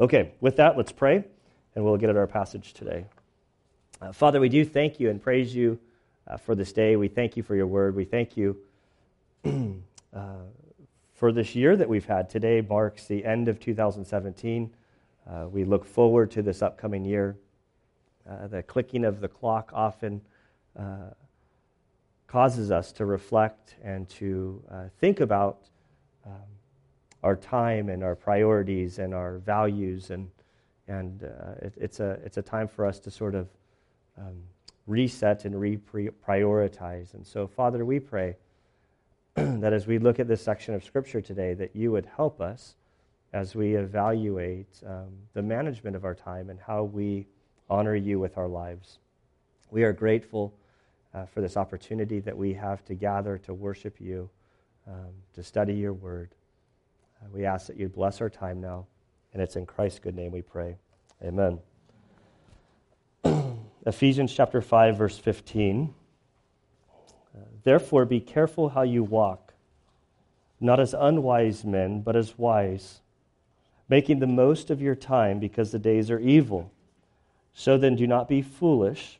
Okay, with that, let's pray, and we'll get at our passage today. Uh, Father, we do thank you and praise you uh, for this day. We thank you for your word. We thank you uh, for this year that we've had. Today marks the end of 2017. Uh, we look forward to this upcoming year. Uh, the clicking of the clock often uh, causes us to reflect and to think about um, our time and our priorities and our values and and it, it's a it's a time for us to sort of um, reset and reprioritize. And so, Father, we pray that as we look at this section of Scripture today, that you would help us as we evaluate um, the management of our time and how we honor you with our lives. We are grateful uh, for this opportunity that we have to gather to worship you, um, to study your word. Uh, we ask that you bless our time now, and it's in Christ's good name we pray. Amen. Ephesians chapter 5 verse 15 Therefore be careful how you walk not as unwise men but as wise making the most of your time because the days are evil so then do not be foolish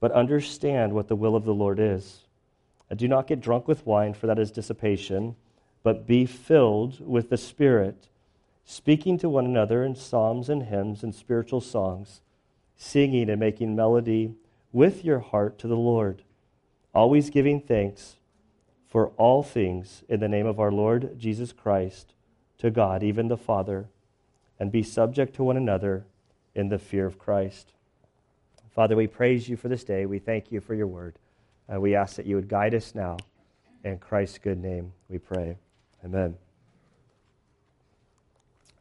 but understand what the will of the Lord is and do not get drunk with wine for that is dissipation but be filled with the spirit speaking to one another in psalms and hymns and spiritual songs singing and making melody with your heart to the Lord, always giving thanks for all things in the name of our Lord Jesus Christ to God, even the Father, and be subject to one another in the fear of Christ. Father, we praise you for this day. We thank you for your word. Uh, we ask that you would guide us now. In Christ's good name, we pray. Amen.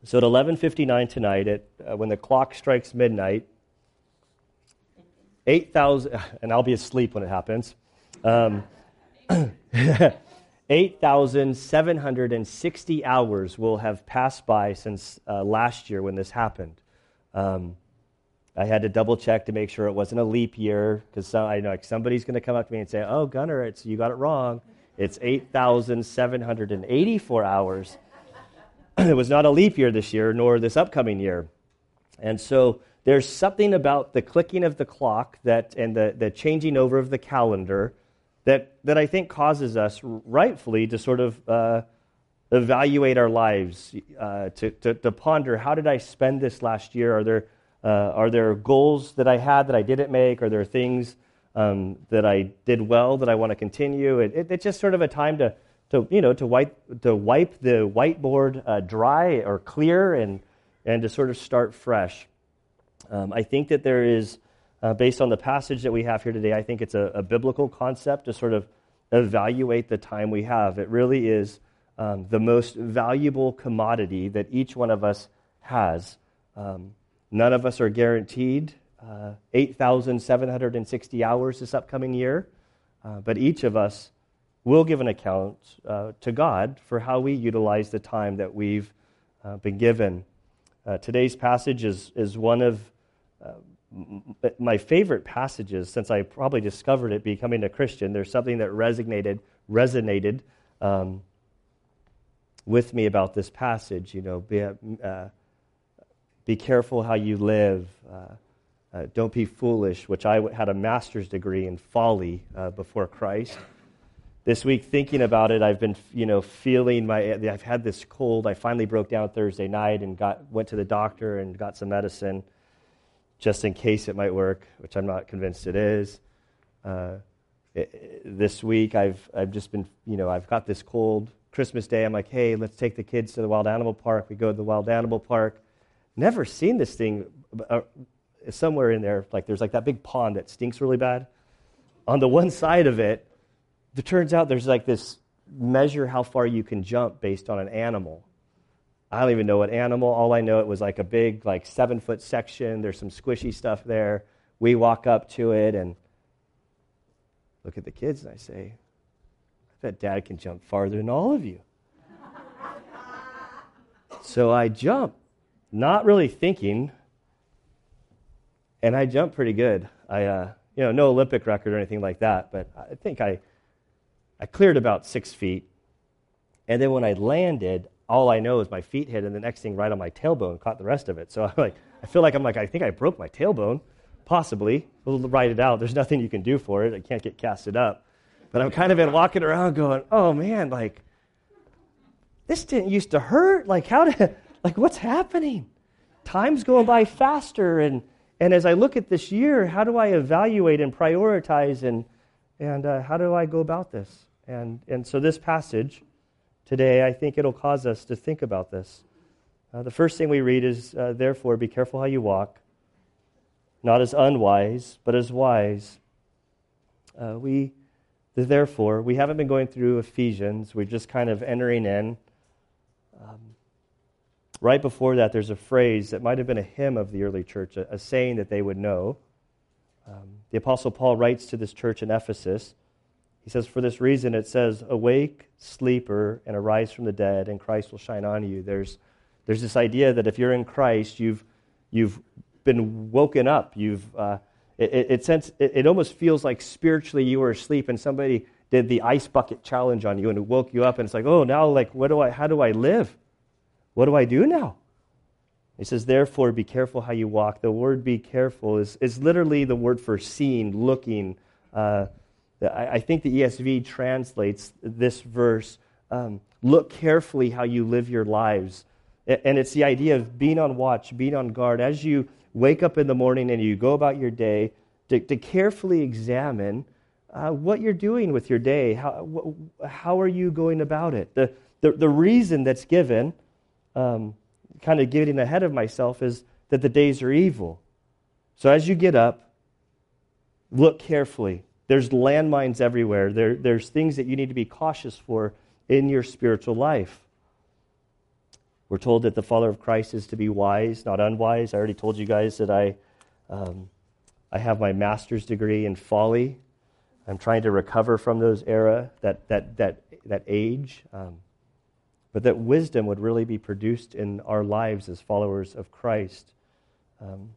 So at 11:59 tonight, at, uh, when the clock strikes midnight, 8,000, and I'll be asleep when it happens. Um, 8,760 hours will have passed by since uh, last year when this happened. Um, I had to double check to make sure it wasn't a leap year because I know like somebody's going to come up to me and say, "Oh, Gunner, it's you got it wrong. It's 8,784 hours." it was not a leap year this year, nor this upcoming year, and so there's something about the clicking of the clock that, and the, the changing over of the calendar that, that I think causes us rightfully to sort of uh, evaluate our lives, uh, to, to, to, ponder how did I spend this last year? Are there, uh, are there goals that I had that I didn't make? Are there things um, that I did well that I want to continue? It, it, it's just sort of a time to, to, you know, to, wipe, to wipe the whiteboard uh, dry or clear and, and to sort of start fresh. Um, I think that there is, uh, based on the passage that we have here today, I think it's a, a, biblical concept to sort of evaluate the time we have. It really is um, the most valuable commodity that each one of us has. Um, none of us are guaranteed uh, 8,760 hours this upcoming year, uh, but each of us will give an account uh, to God for how we utilize the time that we've uh, been given. Uh, today's passage is, is one of uh, my favorite passages since I probably discovered it becoming a Christian. There's something that resonated, resonated um, with me about this passage. You know, be, be careful how you live. Uh, don't be foolish, which I had a master's degree in folly uh, before Christ. This week, thinking about it, I've been, you know, feeling my. I've had this cold. I finally broke down Thursday night and got went to the doctor and got some medicine just in case it might work, which I'm not convinced it is. Uh, it, this week, I've, I've just been, you know, I've got this cold. Christmas Day, I'm like, hey, let's take the kids to the wild animal park. We go to the wild animal park. Never seen this thing uh, somewhere in there. Like, there's like that big pond that stinks really bad. On the one side of it, it turns out there's like this measure how far you can jump based on an animal. I don't even know what animal. All I know it was like a big, like seven foot section. There's some squishy stuff there. We walk up to it and look at the kids and I say, I bet dad can jump farther than all of you. so I jump, not really thinking, and I jumped pretty good. I, uh, you know, no Olympic record or anything like that, but I think I, I cleared about six feet. And then when I landed, all I know is my feet hit, and the next thing right on my tailbone caught the rest of it. So I'm like, I feel like I'm like, I think I broke my tailbone, possibly. We'll write it out. There's nothing you can do for it. I can't get casted up. But I'm kind of been walking around going, oh man, like, this didn't used to hurt. Like, how did, like, what's happening? Time's going by faster. And, and as I look at this year, how do I evaluate and prioritize and, and uh, how do I go about this? And, and so this passage today, I think it'll cause us to think about this. Uh, the first thing we read is, uh, therefore, be careful how you walk, not as unwise, but as wise. Uh, we, therefore, we haven't been going through Ephesians. We're just kind of entering in. Um, right before that, there's a phrase that might have been a hymn of the early church, a, a saying that they would know. Um, the Apostle Paul writes to this church in Ephesus. He says, For this reason, it says, Awake, sleeper, and arise from the dead, and Christ will shine on you. There's there's this idea that if you're in Christ, you've, you've been woken up. You've, uh, it, it, it, sense, it, it almost feels like spiritually you were asleep and somebody did the ice bucket challenge on you and it woke you up and it's like, oh, now like, what do I, how do I live? What do I do now? He says, therefore, be careful how you walk. The word be careful is, is literally the word for seeing, looking. Uh, I, I, think the ESV translates this verse um, look carefully how you live your lives. And it's the idea of being on watch, being on guard. As you wake up in the morning and you go about your day, to, to carefully examine uh, what you're doing with your day. How, how are you going about it? The, the, the reason that's given, um, kind of getting ahead of myself, is that the days are evil. So as you get up, look carefully. There's landmines everywhere, there, there's things that you need to be cautious for in your spiritual life. We're told that the follower of Christ is to be wise, not unwise. I already told you guys that I, um, I have my master's degree in folly. I'm trying to recover from those era, that, that, that, that age. Um, but that wisdom would really be produced in our lives as followers of Christ. Um,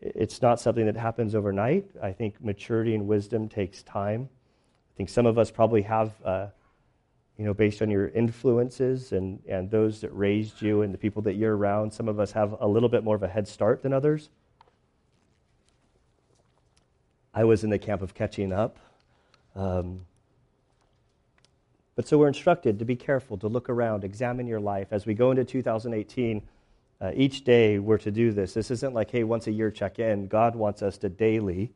it's not something that happens overnight. I think maturity and wisdom takes time. I think some of us probably have uh, you know, based on your influences and, and those that raised you and the people that you're around. Some of us have a little bit more of a head start than others. I was in the camp of catching up. Um, but so we're instructed to be careful, to look around, examine your life. As we go into 2018, uh, each day we're to do this. This isn't like, hey, once a year check in. God wants us to daily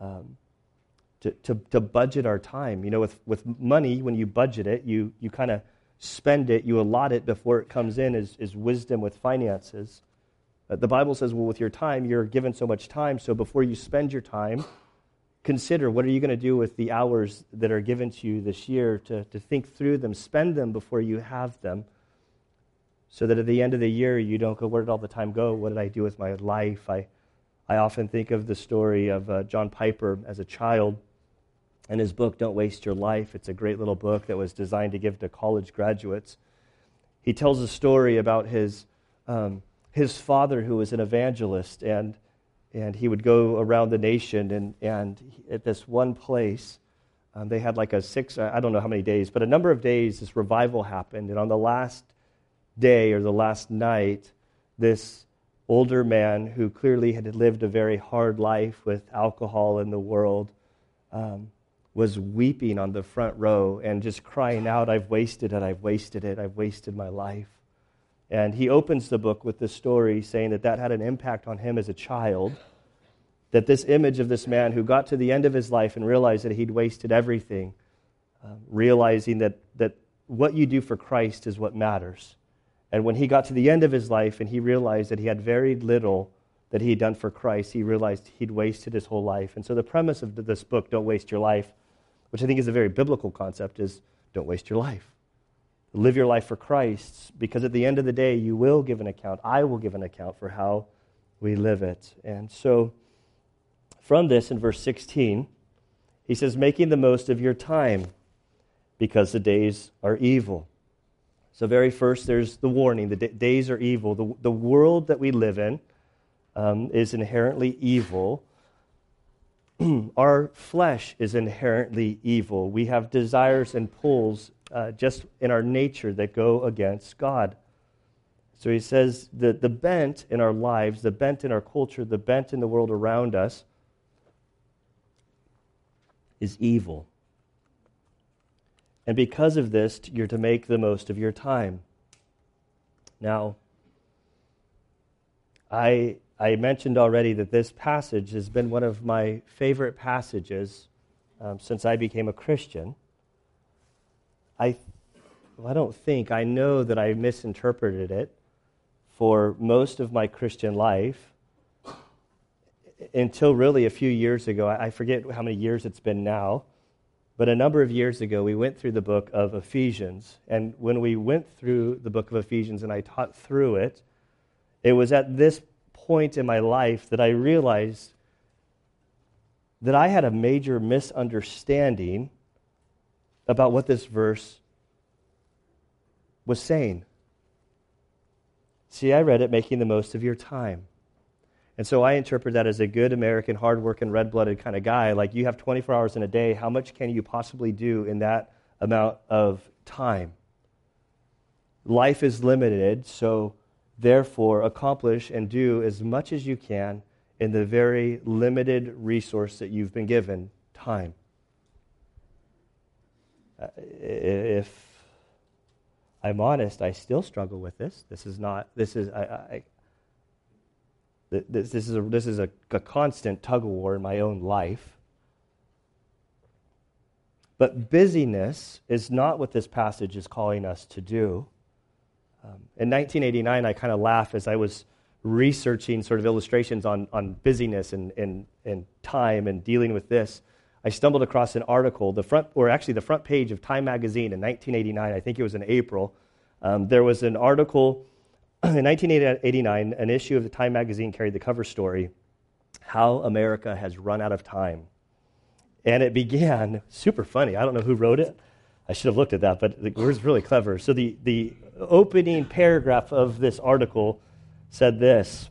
um, to, to, to budget our time. You know, with, with money, when you budget it, you, you kind of spend it, you allot it before it comes in, is, is wisdom with finances. Uh, the Bible says, well, with your time, you're given so much time, so before you spend your time, consider what are you going to do with the hours that are given to you this year to, to think through them, spend them before you have them, so that at the end of the year, you don't go, where did all the time go? What did I do with my life? I, I often think of the story of uh, John Piper as a child and his book, Don't Waste Your Life. It's a great little book that was designed to give to college graduates. He tells a story about his, um, his father, who was an evangelist, and, and he would go around the nation. And, and at this one place, um, they had like a six, I don't know how many days, but a number of days, this revival happened. And on the last day or the last night, this older man who clearly had lived a very hard life with alcohol in the world. Um, was weeping on the front row and just crying out, I've wasted it, I've wasted it, I've wasted my life. And he opens the book with this story saying that that had an impact on him as a child. That this image of this man who got to the end of his life and realized that he'd wasted everything, uh, realizing that, that what you do for Christ is what matters. And when he got to the end of his life and he realized that he had very little that he had done for Christ, he realized he'd wasted his whole life. And so the premise of this book, Don't Waste Your Life, which I think is a very biblical concept, is don't waste your life. Live your life for Christ, because at the end of the day, you will give an account. I will give an account for how we live it. And so, from this, in verse 16, he says, making the most of your time, because the days are evil. So, very first, there's the warning the days are evil. The, the world that we live in um, is inherently evil. our flesh is inherently evil. We have desires and pulls uh, just in our nature that go against God. So he says that the bent in our lives, the bent in our culture, the bent in the world around us is evil. And because of this, you're to make the most of your time. Now, I, I mentioned already that this passage has been one of my favorite passages um, since I became a Christian. I, well, I don't think, I know that I misinterpreted it for most of my Christian life until really a few years ago. I forget how many years it's been now, but a number of years ago, we went through the book of Ephesians. And when we went through the book of Ephesians and I taught through it, it was at this point in my life that I realized that I had a major misunderstanding about what this verse was saying. See, I read it making the most of your time. And so I interpret that as a good American, hardworking, red blooded kind of guy. Like, you have 24 hours in a day. How much can you possibly do in that amount of time? Life is limited, so therefore, accomplish and do as much as you can in the very limited resource that you've been given time. If I'm honest, I still struggle with this. This is not, this is, I, I this, this, is, a, this is a, a constant tug of war in my own life. But busyness is not what this passage is calling us to do. Um, in 1989, I kind of laugh as I was researching sort of illustrations on, on busyness and, and, and time and dealing with this. I stumbled across an article, the front, or actually the front page of Time magazine in 1989. I think it was in April. Um, there was an article in 1989. An issue of the Time magazine carried the cover story, "How America Has Run Out of Time," and it began super funny. I don't know who wrote it. I should have looked at that, but it was really clever. So the the opening paragraph of this article said this.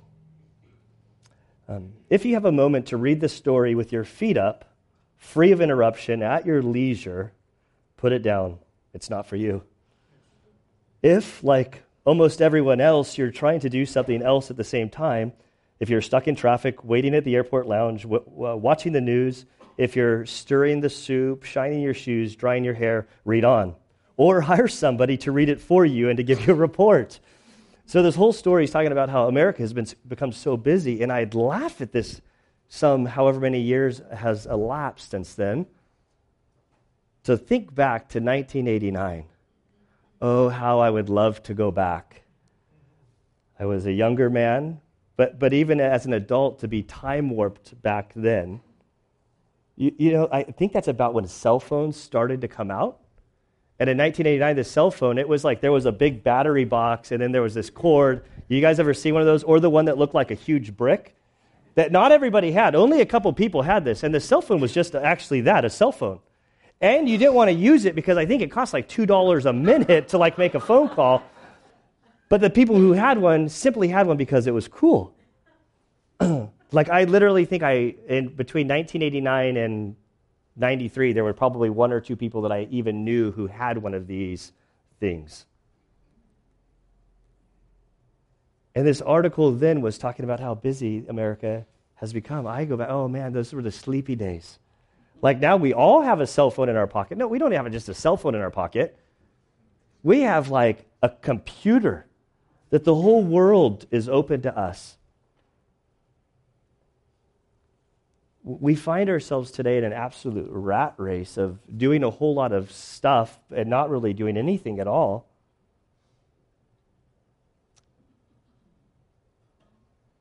Um, if you have a moment to read the story with your feet up, free of interruption, at your leisure, put it down. It's not for you. If, like almost everyone else, you're trying to do something else at the same time, if you're stuck in traffic, waiting at the airport lounge, w- w- watching the news, if you're stirring the soup, shining your shoes, drying your hair, read on. Or hire somebody to read it for you and to give you a report. So, this whole story is talking about how America has been, become so busy, and I'd laugh at this some however many years has elapsed since then. To think back to 1989, oh, how I would love to go back. I was a younger man, but, but even as an adult, to be time warped back then. You, you know, I think that's about when cell phones started to come out. And in 1989, the cell phone, it was like there was a big battery box and then there was this cord. You guys ever see one of those? Or the one that looked like a huge brick? That not everybody had. Only a couple people had this. And the cell phone was just actually that, a cell phone. And you didn't want to use it because I think it cost like $2 a minute to like make a phone call. But the people who had one simply had one because it was cool. like I literally think I in between 1989 and 93 there were probably one or two people that I even knew who had one of these things. And this article then was talking about how busy America has become. I go back, oh man, those were the sleepy days. Like now we all have a cell phone in our pocket. No, we don't have just a cell phone in our pocket. We have like a computer that the whole world is open to us. We find ourselves today in an absolute rat race of doing a whole lot of stuff and not really doing anything at all.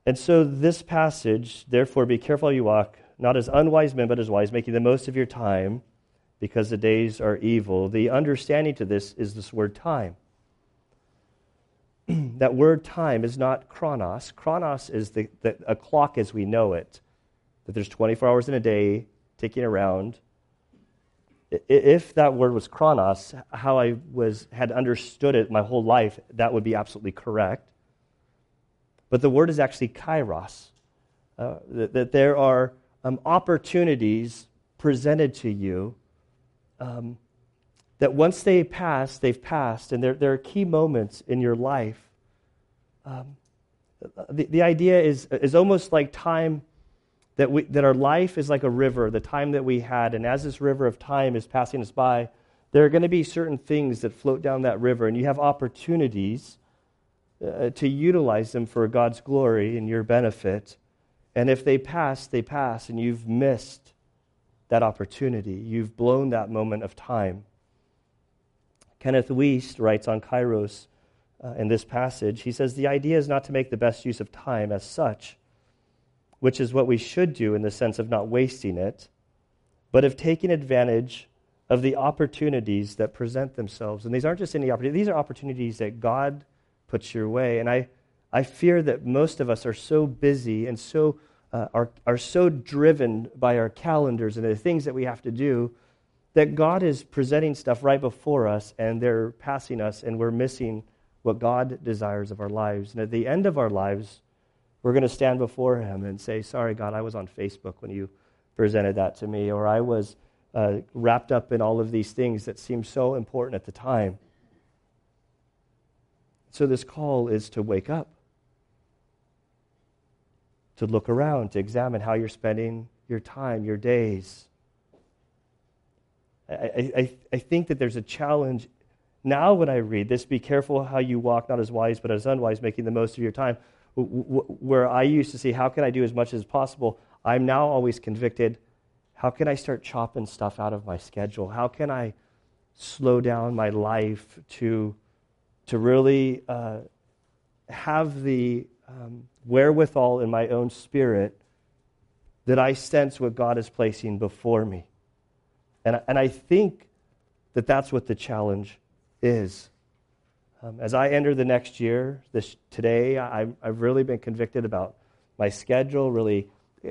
And so, this passage, therefore, be careful how you walk, not as unwise men, but as wise, making the most of your time, because the days are evil. The understanding to this is this word time. that word time is not chronos. Chronos is the, the, a clock as we know it, that there's 24 hours in a day ticking around. If that word was chronos, how I was, had understood it my whole life, that would be absolutely correct. But the word is actually kairos, uh, that, that, there are um, opportunities presented to you um, that once they pass, they've passed, and there, there are key moments in your life. Um, the, the idea is, is almost like time that, we, that our life is like a river, the time that we had, and as this river of time is passing us by, there are going to be certain things that float down that river, and you have opportunities uh, to utilize them for God's glory and your benefit. And if they pass, they pass, and you've missed that opportunity. You've blown that moment of time. Kenneth Wuest writes on Kairos uh, in this passage. He says, The idea is not to make the best use of time as such, which is what we should do in the sense of not wasting it, but of taking advantage of the opportunities that present themselves. And these aren't just any opportunities, these are opportunities that God puts your way. And I, I fear that most of us are so busy and so uh, are, are so driven by our calendars and the things that we have to do that God is presenting stuff right before us and they're passing us and we're missing what God desires of our lives. And at the end of our lives, we're going to stand before Him and say, Sorry, God, I was on Facebook when you presented that to me, or I was uh, wrapped up in all of these things that seemed so important at the time. So, this call is to wake up, to look around, to examine how you're spending your time, your days. I, I, I think that there's a challenge now when I read this be careful how you walk, not as wise, but as unwise, making the most of your time. Where I used to see, how can I do as much as possible? I'm now always convicted. How can I start chopping stuff out of my schedule? How can I slow down my life to to really uh, have the um, wherewithal in my own spirit that I sense what God is placing before me. And, and I think that that's what the challenge is. Um, as I enter the next year, this today, I, I've really been convicted about my schedule, really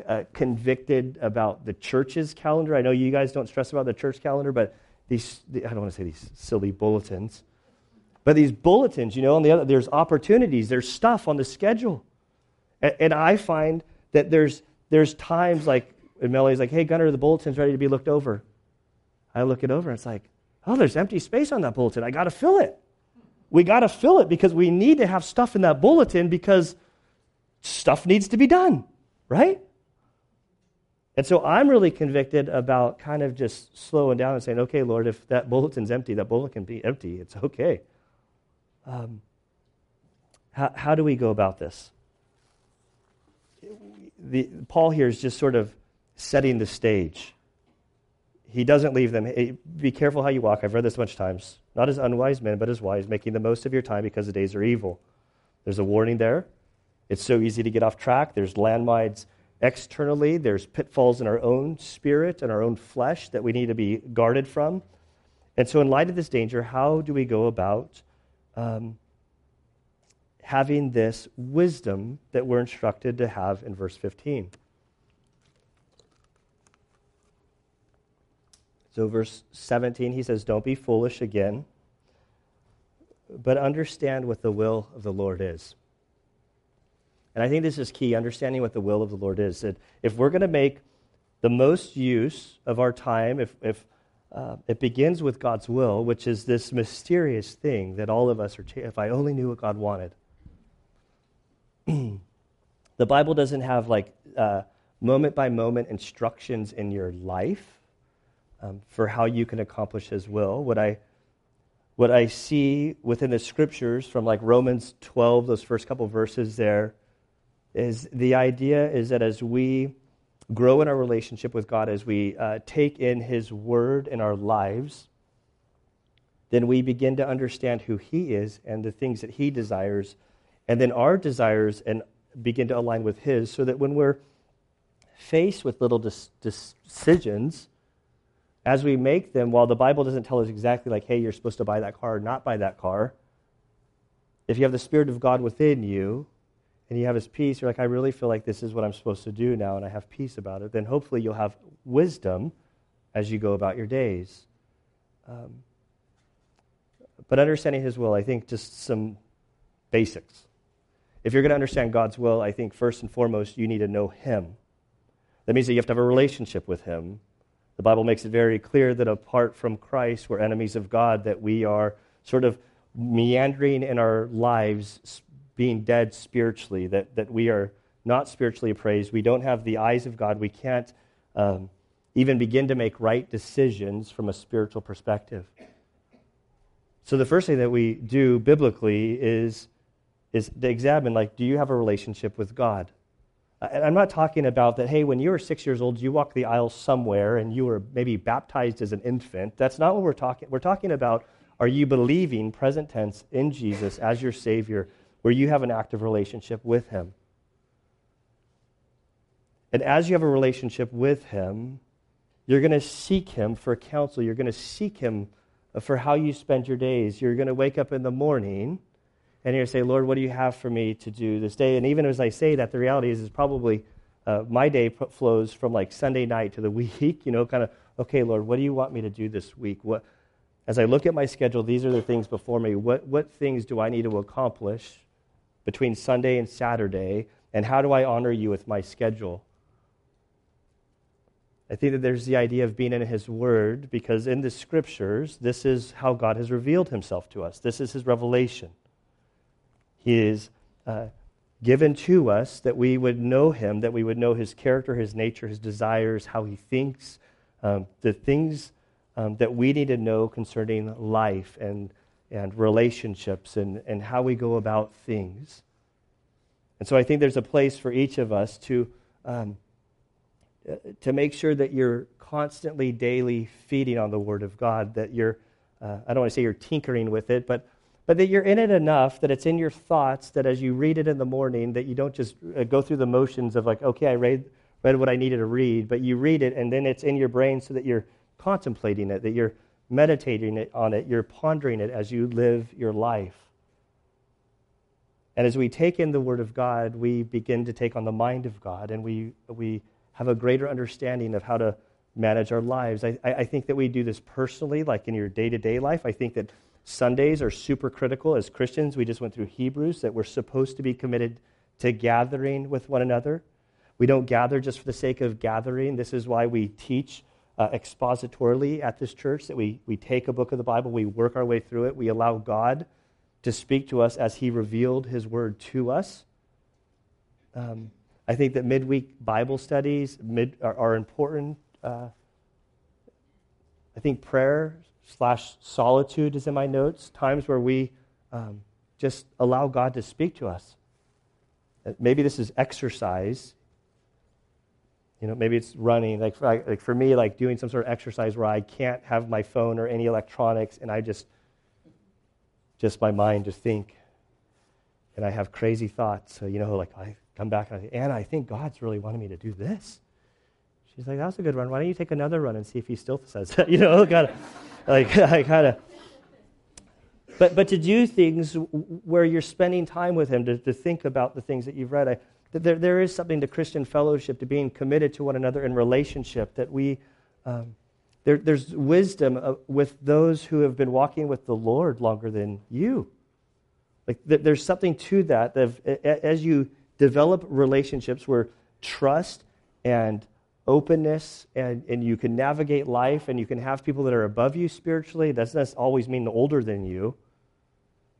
uh, convicted about the church's calendar. I know you guys don't stress about the church calendar, but these, I don't want to say these silly bulletins. But these bulletins, you know, on the other, there's opportunities, there's stuff on the schedule. And, and I find that there's, there's times like, and Melanie's like, hey, Gunner, the bulletin's ready to be looked over. I look it over, and it's like, oh, there's empty space on that bulletin. I got to fill it. We got to fill it because we need to have stuff in that bulletin because stuff needs to be done, right? And so I'm really convicted about kind of just slowing down and saying, okay, Lord, if that bulletin's empty, that bulletin can be empty. It's okay. Um, how, how do we go about this? The, Paul here is just sort of setting the stage. He doesn't leave them. Hey, be careful how you walk. I've read this a bunch of times. Not as unwise men, but as wise, making the most of your time because the days are evil. There's a warning there. It's so easy to get off track. There's landmines externally, there's pitfalls in our own spirit and our own flesh that we need to be guarded from. And so, in light of this danger, how do we go about um, having this wisdom that we're instructed to have in verse 15. So, verse 17, he says, Don't be foolish again, but understand what the will of the Lord is. And I think this is key understanding what the will of the Lord is. That if we're going to make the most use of our time, if, if uh, it begins with God's will, which is this mysterious thing that all of us are. if I only knew what God wanted. the Bible doesn't have like moment by moment instructions in your life um, for how you can accomplish His will. What I what I see within the scriptures from like Romans 12, those first couple verses there, is the idea is that as we grow in our relationship with God, as we uh, take in His Word in our lives, then we begin to understand who He is and the things that He desires, and then our desires and begin to align with His, so that when we're faced with little dis- decisions, as we make them, while the Bible doesn't tell us exactly, like, hey, you're supposed to buy that car or not buy that car, if you have the Spirit of God within you, and you have his peace, you're like, I really feel like this is what I'm supposed to do now, and I have peace about it, then hopefully you'll have wisdom as you go about your days. Um, but understanding his will, I think just some basics. If you're going to understand God's will, I think first and foremost, you need to know him. That means that you have to have a relationship with him. The Bible makes it very clear that apart from Christ, we're enemies of God, that we are sort of meandering in our lives, being dead spiritually, that, that we are not spiritually appraised. We don't have the eyes of God. We can't um, even begin to make right decisions from a spiritual perspective. So the first thing that we do biblically is, is to examine, like, do you have a relationship with God? And I'm not talking about that, hey, when you were six years old, you walked the aisle somewhere and you were maybe baptized as an infant. That's not what we're talking. We're talking about are you believing, present tense, in Jesus as your Savior, where you have an active relationship with Him? And as you have a relationship with Him, you're going to seek Him for counsel. You're going to seek Him for how you spend your days. You're going to wake up in the morning and you're going to say, Lord, what do you have for me to do this day? And even as I say that, the reality is, is probably uh, my day flows from like Sunday night to the week, you know, kind of, okay, Lord, what do you want me to do this week? What, as I look at my schedule, these are the things before me. What, what things do I need to accomplish between Sunday and Saturday? And how do I honor you with my schedule? I think that there's the idea of being in His Word because in the Scriptures, this is how God has revealed Himself to us. This is His revelation. He is uh, given to us that we would know Him, that we would know His character, His nature, His desires, how He thinks, um, the things um, that we need to know concerning life and, and relationships and, and how we go about things. And so I think there's a place for each of us to. Um, to make sure that you're constantly, daily feeding on the Word of God, that you're, uh, I don't want to say you're tinkering with it, but, but that you're in it enough that it's in your thoughts that as you read it in the morning, that you don't just uh, go through the motions of like, okay, I read, read what I needed to read, but you read it and then it's in your brain so that you're contemplating it, that you're meditating it on it, you're pondering it as you live your life. And as we take in the Word of God, we begin to take on the mind of God and we, we have a greater understanding of how to manage our lives. I, I think that we do this personally, like in your day to day life. I think that Sundays are super critical as Christians. We just went through Hebrews that we're supposed to be committed to gathering with one another. We don't gather just for the sake of gathering. This is why we teach uh, expositorily at this church that we, we take a book of the Bible, we work our way through it, we allow God to speak to us as He revealed His word to us. Um, I think that midweek Bible studies mid, are, are, important. Uh, I think prayer slash solitude is in my notes, times where we um, just allow God to speak to us. Uh, maybe this is exercise. You know, maybe it's running. Like for, like for me, like doing some sort of exercise where I can't have my phone or any electronics, and I just, just my mind to think, and I have crazy thoughts. So you know, like I come back and I say, Anna, I think God's really wanting me to do this. She's like, that's a good run. Why don't you take another run and see if he still says that? you know, kind of, like, I kind of. But, but to do things where you're spending time with him, to, to think about the things that you've read, I, there, there is something to Christian fellowship, to being committed to one another in relationship, that we, um, there, there's wisdom uh, with those who have been walking with the Lord longer than you. Like, there's something to that. that as you develop relationships where trust and openness and, and you can navigate life and you can have people that are above you spiritually. That doesn't always mean older than you,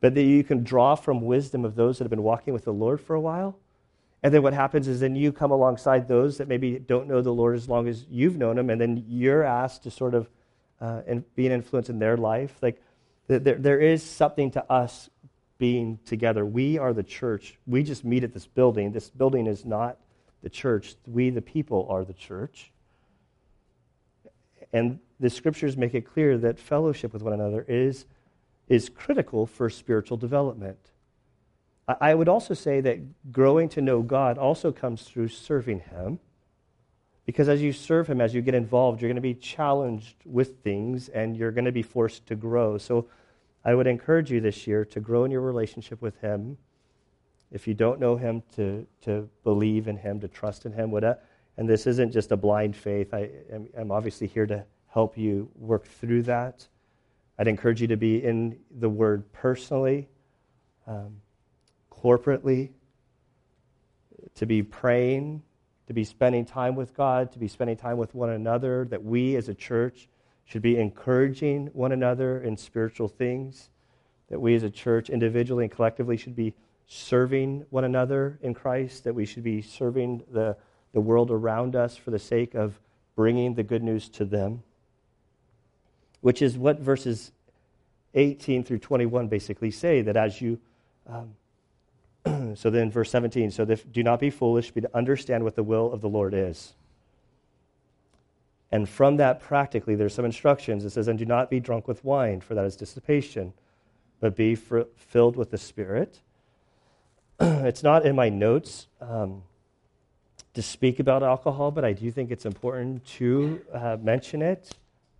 but that you can draw from wisdom of those that have been walking with the Lord for a while. And then what happens is then you come alongside those that maybe don't know the Lord as long as you've known him, and then you're asked to sort of uh, and be an influence in their life. Like there, there is something to us being together. We are the church. We just meet at this building. This building is not the church. We, the people, are the church. And the scriptures make it clear that fellowship with one another is, is critical for spiritual development. I would also say that growing to know God also comes through serving Him. Because as you serve Him, as you get involved, you're going to be challenged with things and you're going to be forced to grow. So I would encourage you this year to grow in your relationship with Him. If you don't know Him, to, to believe in Him, to trust in Him. And this isn't just a blind faith. I, am, I'm obviously here to help you work through that. I'd encourage you to be in the Word personally, um, corporately, to be praying, to be spending time with God, to be spending time with one another, that we as a church should be encouraging one another in spiritual things, that we as a church individually and collectively should be serving one another in Christ, that we should be serving the, the world around us for the sake of bringing the good news to them, which is what verses 18 through 21 basically say that as you. Um, so then, verse 17, so that, do not be foolish, but understand what the will of the Lord is. And from that, practically, there's some instructions. It says, And do not be drunk with wine, for that is dissipation, but be filled with the Spirit. it's not in my notes um, to speak about alcohol, but I do think it's important to uh, mention it.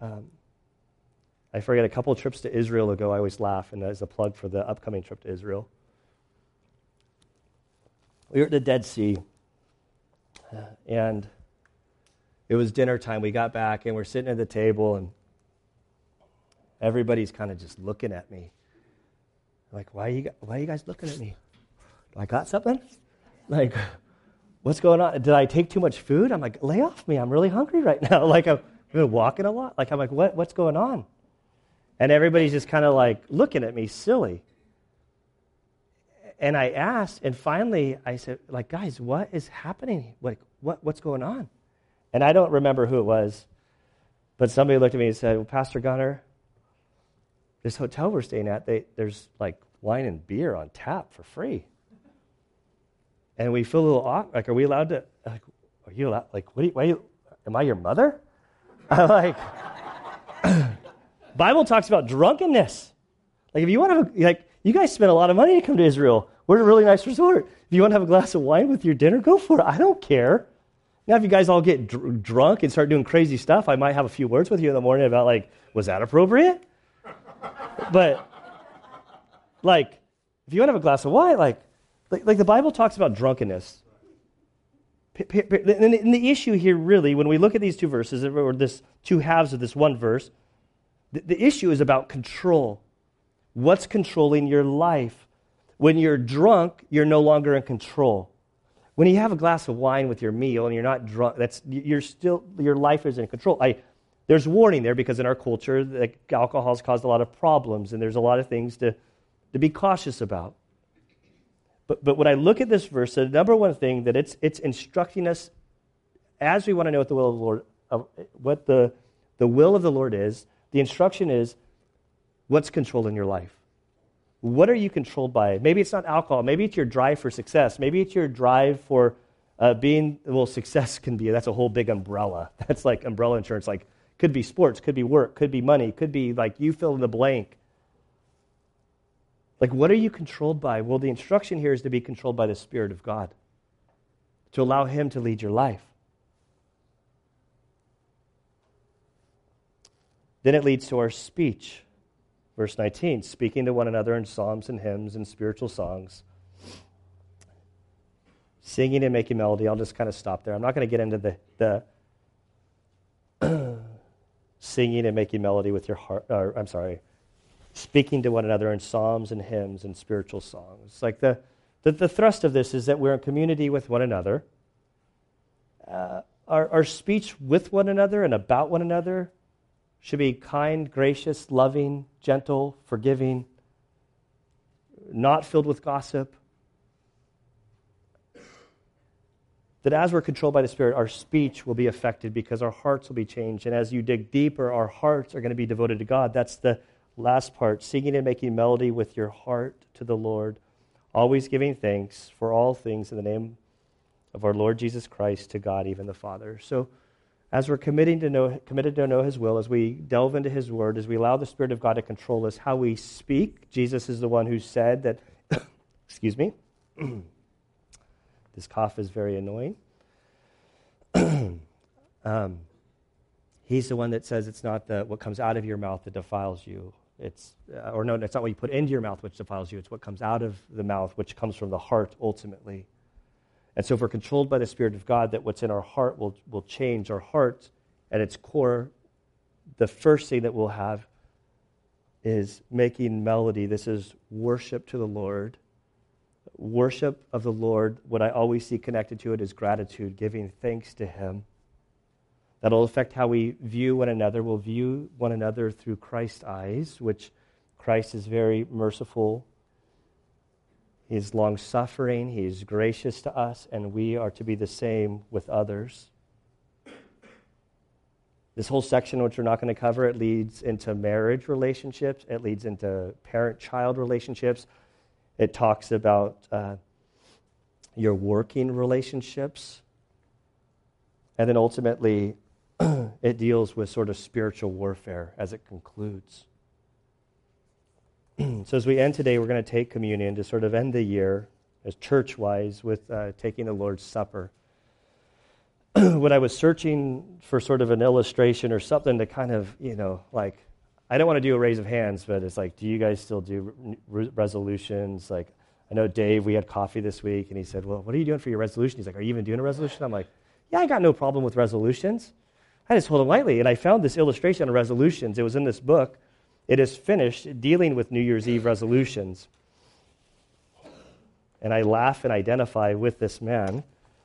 Um, I forget a couple trips to Israel ago, I always laugh, and as a plug for the upcoming trip to Israel. We were at the Dead Sea, and it was dinner time. We got back, and we're sitting at the table, and everybody's kind of just looking at me. Like, why are, you, why are you guys looking at me? Do I got something? Like, what's going on? Did I take too much food? I'm like, lay off me. I'm really hungry right now. like, I've been walking a lot. Like, I'm like, what, what's going on? And everybody's just kind of like looking at me silly and I asked, and finally I said, like, guys, what is happening? Like, what, what's going on? And I don't remember who it was, but somebody looked at me and said, well, Pastor Gunner, this hotel we're staying at, they, there's like wine and beer on tap for free. And we feel a little awkward. Like, are we allowed to, like, are you allowed, like, what, you, why you, am I your mother? I'm like, Bible talks about drunkenness. Like, if you want to, like, you guys spend a lot of money to come to Israel. We're at a really nice resort. If you want to have a glass of wine with your dinner, go for it. I don't care. Now, if you guys all get dr- drunk and start doing crazy stuff, I might have a few words with you in the morning about, like, was that appropriate? but, like, if you want to have a glass of wine, like, like, like the Bible talks about drunkenness. And the issue here, really, when we look at these two verses, or this two halves of this one verse, the, the issue is about control. What's controlling your life? When you're drunk, you're no longer in control. When you have a glass of wine with your meal and you're not drunk, that's you're still your life is in control. I, there's warning there because in our culture, like, alcohol has caused a lot of problems, and there's a lot of things to, to be cautious about. But, but when I look at this verse, the number one thing that it's, it's instructing us as we want to know what the will of the Lord, what the, the will of the Lord is, the instruction is What's controlling your life? What are you controlled by? Maybe it's not alcohol. Maybe it's your drive for success. Maybe it's your drive for uh, being, well, success can be, that's a whole big umbrella. That's like umbrella insurance. Like, could be sports, could be work, could be money, could be like you fill in the blank. Like, what are you controlled by? Well, the instruction here is to be controlled by the Spirit of God, to allow Him to lead your life. Then it leads to our speech. Verse 19, speaking to one another in psalms and hymns and spiritual songs, singing and making melody. I'll just kind of stop there. I'm not going to get into the, the singing and making melody with your heart. Or, I'm sorry, speaking to one another in psalms and hymns and spiritual songs. Like the, the, the thrust of this is that we're in community with one another. Uh, our, our speech with one another and about one another should be kind, gracious, loving, gentle, forgiving, not filled with gossip. That as we're controlled by the Spirit, our speech will be affected because our hearts will be changed. And as you dig deeper, our hearts are going to be devoted to God. That's the last part singing and making melody with your heart to the Lord, always giving thanks for all things in the name of our Lord Jesus Christ to God, even the Father. So, as we're committing to know, committed to know His will, as we delve into His Word, as we allow the Spirit of God to control us, how we speak. Jesus is the one who said that, excuse me, this cough is very annoying. um, he's the one that says it's not the, what comes out of your mouth that defiles you. It's, uh, or no, it's not what you put into your mouth which defiles you. It's what comes out of the mouth, which comes from the heart ultimately. And so, if we're controlled by the Spirit of God, that what's in our heart will, will change. Our heart, at its core, the first thing that we'll have is making melody. This is worship to the Lord, worship of the Lord, what I always see connected to it is gratitude, giving thanks to Him. That'll affect how we view one another. We'll view one another through Christ's eyes, which Christ is very merciful. He is long suffering. He is gracious to us, and we are to be the same with others. This whole section, which we're not going to cover, it leads into marriage relationships, it leads into parent child relationships, it talks about uh, your working relationships. And then ultimately, it deals with sort of spiritual warfare as it concludes. so, as we end today, we're going to take communion to sort of end the year as church wise with uh, taking the Lord's Supper. when I was searching for sort of an illustration or something to kind of, you know, like, I don't want to do a raise of hands, but it's like, do you guys still do re- resolutions? Like, I know Dave, we had coffee this week, and he said, Well, what are you doing for your resolution? He's like, Are you even doing a resolution? I'm like, Yeah, I got no problem with resolutions. I just hold them lightly. And I found this illustration on resolutions. It was in this book. It is finished dealing with New Year's Eve resolutions. And I laugh and identify with this man.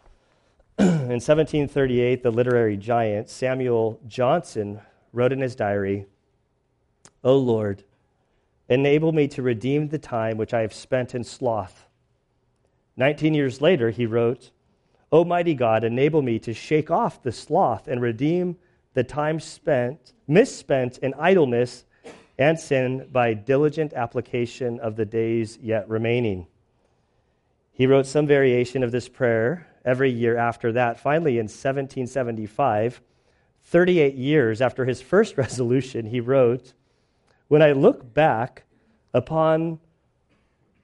in 1738, the literary giant Samuel Johnson wrote in his diary, O Lord, enable me to redeem the time which I have spent in sloth. Nineteen years later, he wrote, O mighty God, enable me to shake off the sloth and redeem the time spent, misspent in idleness and sin by diligent application of the days yet remaining. He wrote some variation of this prayer every year after that. Finally, in 1775, 38 years after his first resolution, he wrote, When I look back upon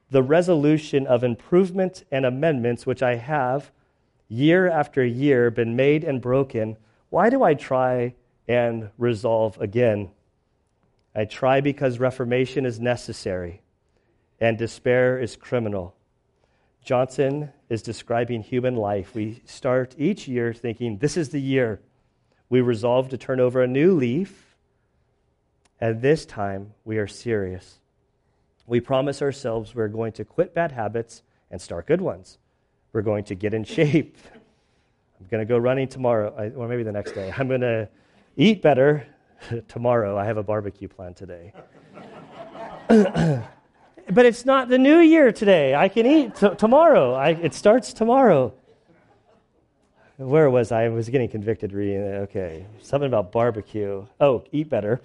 the resolution of improvement and amendments which I have year after year been made and broken, why do I try and resolve again? I try because reformation is necessary and despair is criminal. Johnson is describing human life. We start each year thinking, this is the year. We resolve to turn over a new leaf, and this time we are serious. We promise ourselves we're going to quit bad habits and start good ones. We're going to get in shape. I'm going to go running tomorrow, or maybe the next day. I'm going to eat better tomorrow. I have a barbecue plan today. but it's not the new year today. I can eat t- tomorrow. I, it starts tomorrow. Where was I? I was getting convicted reading. Okay, something about barbecue. Oh, eat better,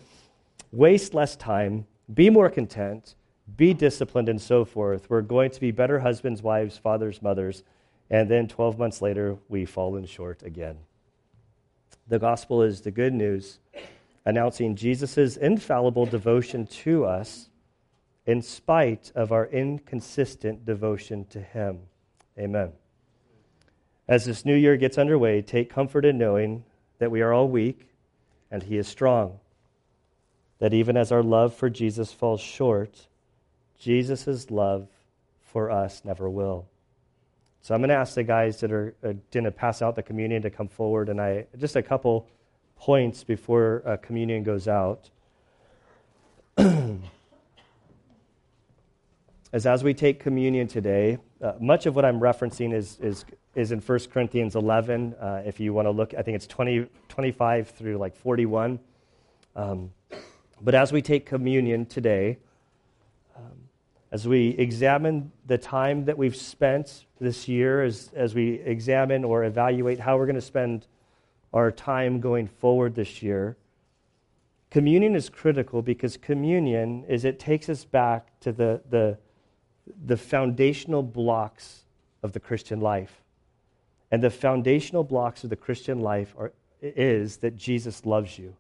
waste less time, be more content, be disciplined, and so forth. We're going to be better husbands, wives, fathers, mothers. And then 12 months later, we've fallen short again. The gospel is the good news announcing Jesus' infallible devotion to us in spite of our inconsistent devotion to Him. Amen. As this new year gets underway, take comfort in knowing that we are all weak and He is strong. That even as our love for Jesus falls short, Jesus' love for us never will. So I'm going to ask the guys that are uh, going to pass out the communion to come forward, and I just a couple points before uh, communion goes out. as as we take communion today, uh, much of what I'm referencing is, is, is in 1 Corinthians 11. Uh, if you want to look, I think it's 20, 25 through like 41. Um, but as we take communion today, um, as we examine the time that we've spent this year, as, as we examine or evaluate how we're going to spend our time going forward this year, communion is critical because communion is it takes us back to the, the the foundational blocks of the Christian life. And the foundational blocks of the Christian life are, is that Jesus loves you,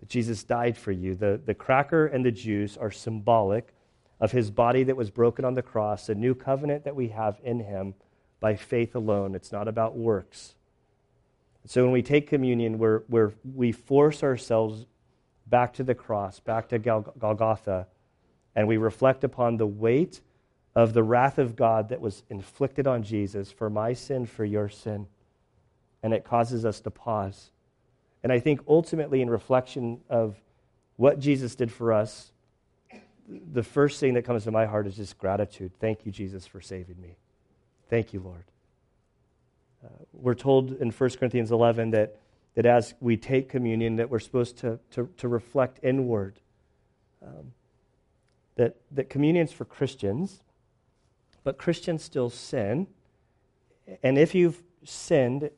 that Jesus died for you. The, the cracker and the juice are symbolic of his body that was broken on the cross, a new covenant that we have in him by faith alone. It's not about works. So when we take communion, we're, we're, we force ourselves back to the cross, back to Gal- Golgotha, and we reflect upon the weight of the wrath of God that was inflicted on Jesus for my sin, for your sin. And it causes us to pause. And I think ultimately, in reflection of what Jesus did for us, the first thing that comes to my heart is just gratitude. Thank you, Jesus, for saving me. Thank you, Lord. Uh, we're told in 1 Corinthians 11 that, that as we take communion, that we're supposed to, to, to reflect inward. Um, that, that communion's for Christians, but Christians still sin. And if you've sinned,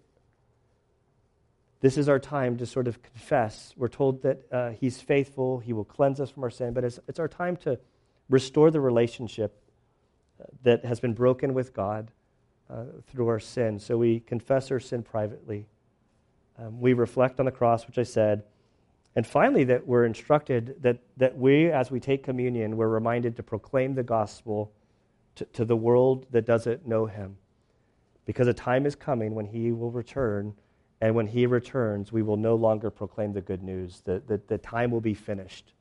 this is our time to sort of confess. We're told that uh, He's faithful, He will cleanse us from our sin, but it's, it's our time to restore the relationship uh, that has been broken with God uh, through our sin. So we confess our sin privately. Um, we reflect on the cross, which I said. And finally, that we're instructed that, that we, as we take communion, we're reminded to proclaim the gospel to, to the world that doesn't know him. Because a time is coming when he will return, and when he returns, we will no longer proclaim the good news. The, the, the time will be finished.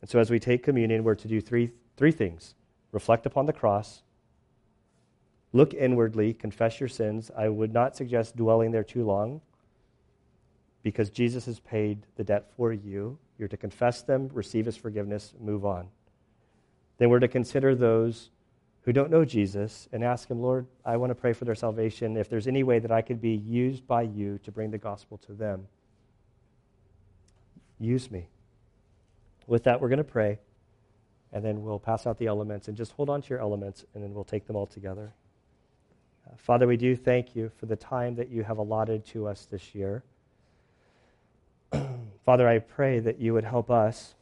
And so, as we take communion, we're to do three, three things reflect upon the cross, Look inwardly, confess your sins. I would not suggest dwelling there too long because Jesus has paid the debt for you. You're to confess them, receive his forgiveness, move on. Then we're to consider those who don't know Jesus and ask him, Lord, I want to pray for their salvation. If there's any way that I could be used by you to bring the gospel to them, use me. With that, we're going to pray, and then we'll pass out the elements and just hold on to your elements, and then we'll take them all together. Father, we do thank you for the time that you have allotted to us this year. Father, I pray that you would help us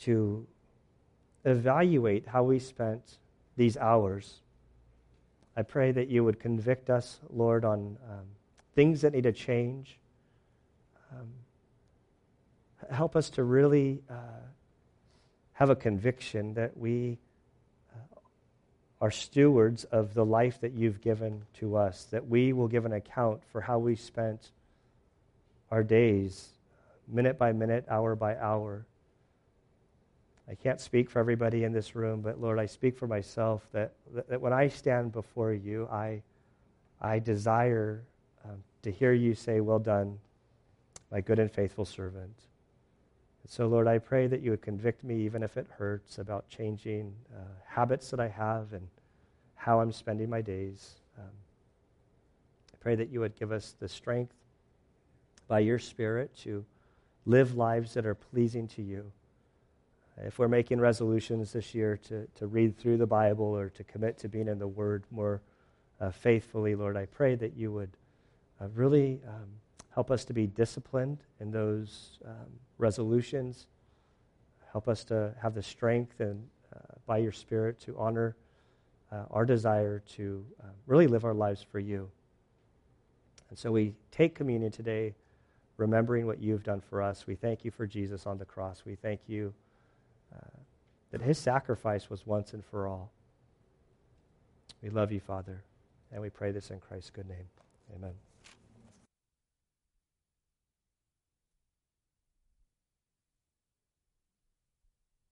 to evaluate how we spent these hours. I pray that you would convict us, Lord, on um, things that need to change. Um, help us to really uh, have a conviction that we are stewards of the life that you've given to us, that we will give an account for how we spent our days, minute by minute, hour by hour. I can't speak for everybody in this room, but Lord, I speak for myself that, that when I stand before you, I, I desire um, to hear you say, Well done, my good and faithful servant. And so, Lord, I pray that you would convict me, even if it hurts, about changing uh, habits that I have and how I'm spending my days. Um, I pray that you would give us the strength by your Spirit to live lives that are pleasing to you. If we're making resolutions this year to, to read through the Bible or to commit to being in the Word more uh, faithfully, Lord, I pray that you would uh, really um, help us to be disciplined in those um, resolutions. Help us to have the strength and uh, by your Spirit to honor uh, our desire to uh, really live our lives for you. And so we take communion today, remembering what you've done for us. We thank you for Jesus on the cross. We thank you uh, that his sacrifice was once and for all. We love you, Father, and we pray this in Christ's good name. Amen.